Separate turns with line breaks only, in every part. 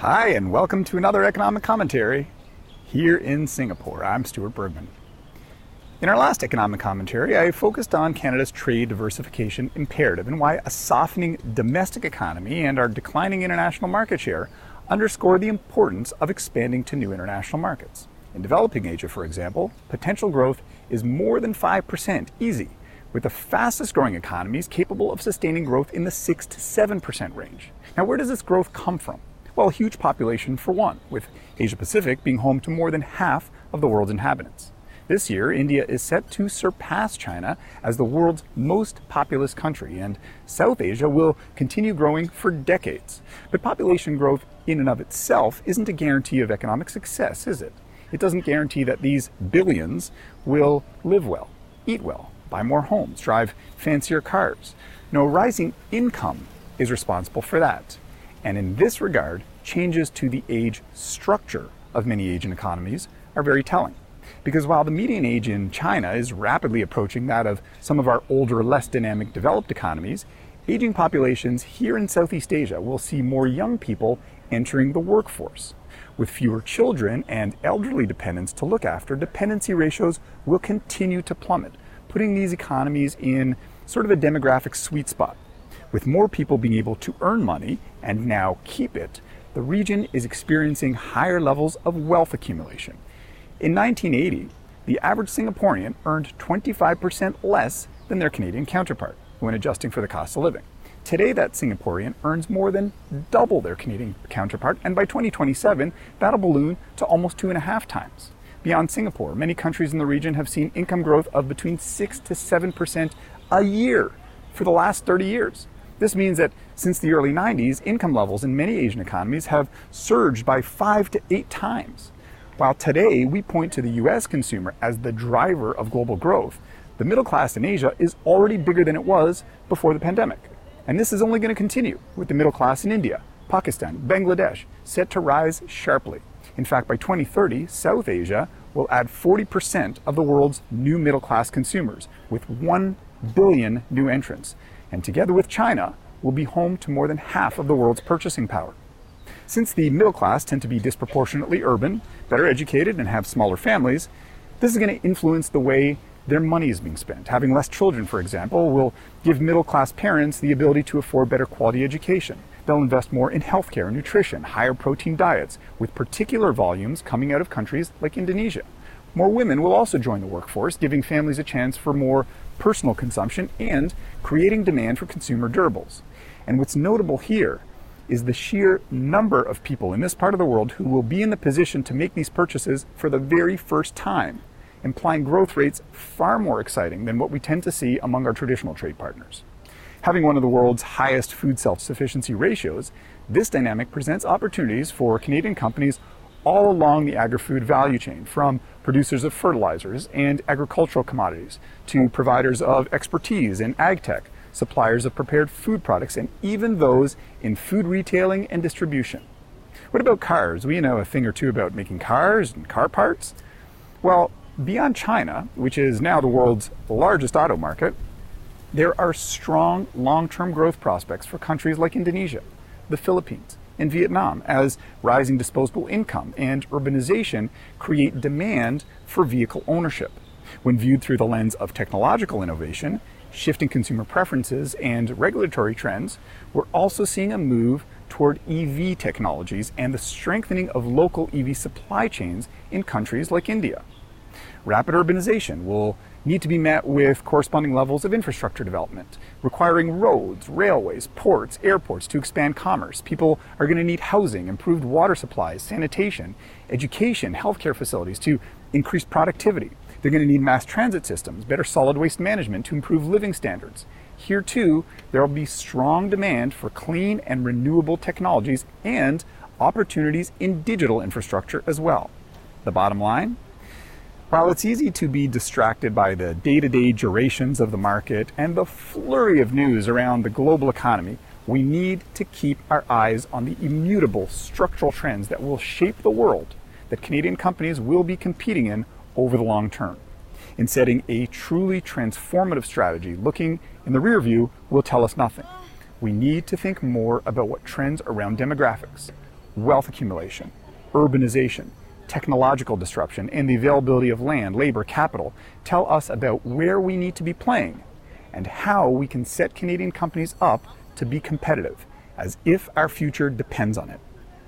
Hi, and welcome to another economic commentary here in Singapore. I'm Stuart Bergman. In our last economic commentary, I focused on Canada's trade diversification imperative and why a softening domestic economy and our declining international market share underscore the importance of expanding to new international markets. In developing Asia, for example, potential growth is more than 5% easy, with the fastest growing economies capable of sustaining growth in the 6 to 7% range. Now, where does this growth come from? Well, a huge population for one, with Asia Pacific being home to more than half of the world's inhabitants. This year, India is set to surpass China as the world's most populous country, and South Asia will continue growing for decades. But population growth in and of itself isn't a guarantee of economic success, is it? It doesn't guarantee that these billions will live well, eat well, buy more homes, drive fancier cars. No, rising income is responsible for that. And in this regard, changes to the age structure of many Asian economies are very telling. Because while the median age in China is rapidly approaching that of some of our older, less dynamic developed economies, aging populations here in Southeast Asia will see more young people entering the workforce. With fewer children and elderly dependents to look after, dependency ratios will continue to plummet, putting these economies in sort of a demographic sweet spot. With more people being able to earn money and now keep it, the region is experiencing higher levels of wealth accumulation. In 1980, the average Singaporean earned 25% less than their Canadian counterpart when adjusting for the cost of living. Today, that Singaporean earns more than double their Canadian counterpart, and by 2027, that'll balloon to almost two and a half times. Beyond Singapore, many countries in the region have seen income growth of between 6 to 7% a year for the last 30 years. This means that since the early 90s, income levels in many Asian economies have surged by five to eight times. While today we point to the US consumer as the driver of global growth, the middle class in Asia is already bigger than it was before the pandemic. And this is only going to continue with the middle class in India, Pakistan, Bangladesh set to rise sharply. In fact, by 2030, South Asia will add 40% of the world's new middle class consumers, with 1 billion new entrants. And together with China, will be home to more than half of the world's purchasing power. Since the middle class tend to be disproportionately urban, better educated, and have smaller families, this is going to influence the way their money is being spent. Having less children, for example, will give middle class parents the ability to afford better quality education. They'll invest more in healthcare and nutrition, higher protein diets, with particular volumes coming out of countries like Indonesia. More women will also join the workforce, giving families a chance for more personal consumption and creating demand for consumer durables. And what's notable here is the sheer number of people in this part of the world who will be in the position to make these purchases for the very first time, implying growth rates far more exciting than what we tend to see among our traditional trade partners. Having one of the world's highest food self sufficiency ratios, this dynamic presents opportunities for Canadian companies all along the agri food value chain, from producers of fertilizers and agricultural commodities to providers of expertise in ag tech suppliers of prepared food products, and even those in food retailing and distribution. What about cars? We know a thing or two about making cars and car parts. Well, beyond China, which is now the world's largest auto market, there are strong long term growth prospects for countries like Indonesia, the Philippines, and Vietnam as rising disposable income and urbanization create demand for vehicle ownership. When viewed through the lens of technological innovation, shifting consumer preferences and regulatory trends, we're also seeing a move toward EV technologies and the strengthening of local EV supply chains in countries like India. Rapid urbanization will need to be met with corresponding levels of infrastructure development, requiring roads, railways, ports, airports to expand commerce. People are going to need housing, improved water supplies, sanitation, education, healthcare facilities to increase productivity. They're going to need mass transit systems, better solid waste management to improve living standards. Here, too, there will be strong demand for clean and renewable technologies and opportunities in digital infrastructure as well. The bottom line? While it's easy to be distracted by the day to day durations of the market and the flurry of news around the global economy, we need to keep our eyes on the immutable structural trends that will shape the world that Canadian companies will be competing in over the long term. In setting a truly transformative strategy, looking in the rear view will tell us nothing. We need to think more about what trends around demographics, wealth accumulation, urbanization, technological disruption, and the availability of land, labor, capital tell us about where we need to be playing and how we can set Canadian companies up to be competitive, as if our future depends on it.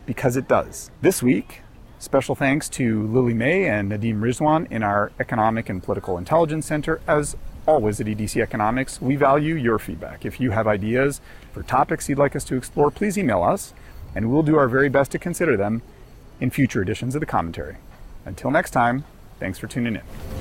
Because it does. This week, special thanks to Lily May and Nadim Rizwan in our Economic and Political Intelligence Center. As always at EDC Economics, we value your feedback. If you have ideas for topics you'd like us to explore, please email us, and we'll do our very best to consider them in future editions of the commentary. Until next time, thanks for tuning in.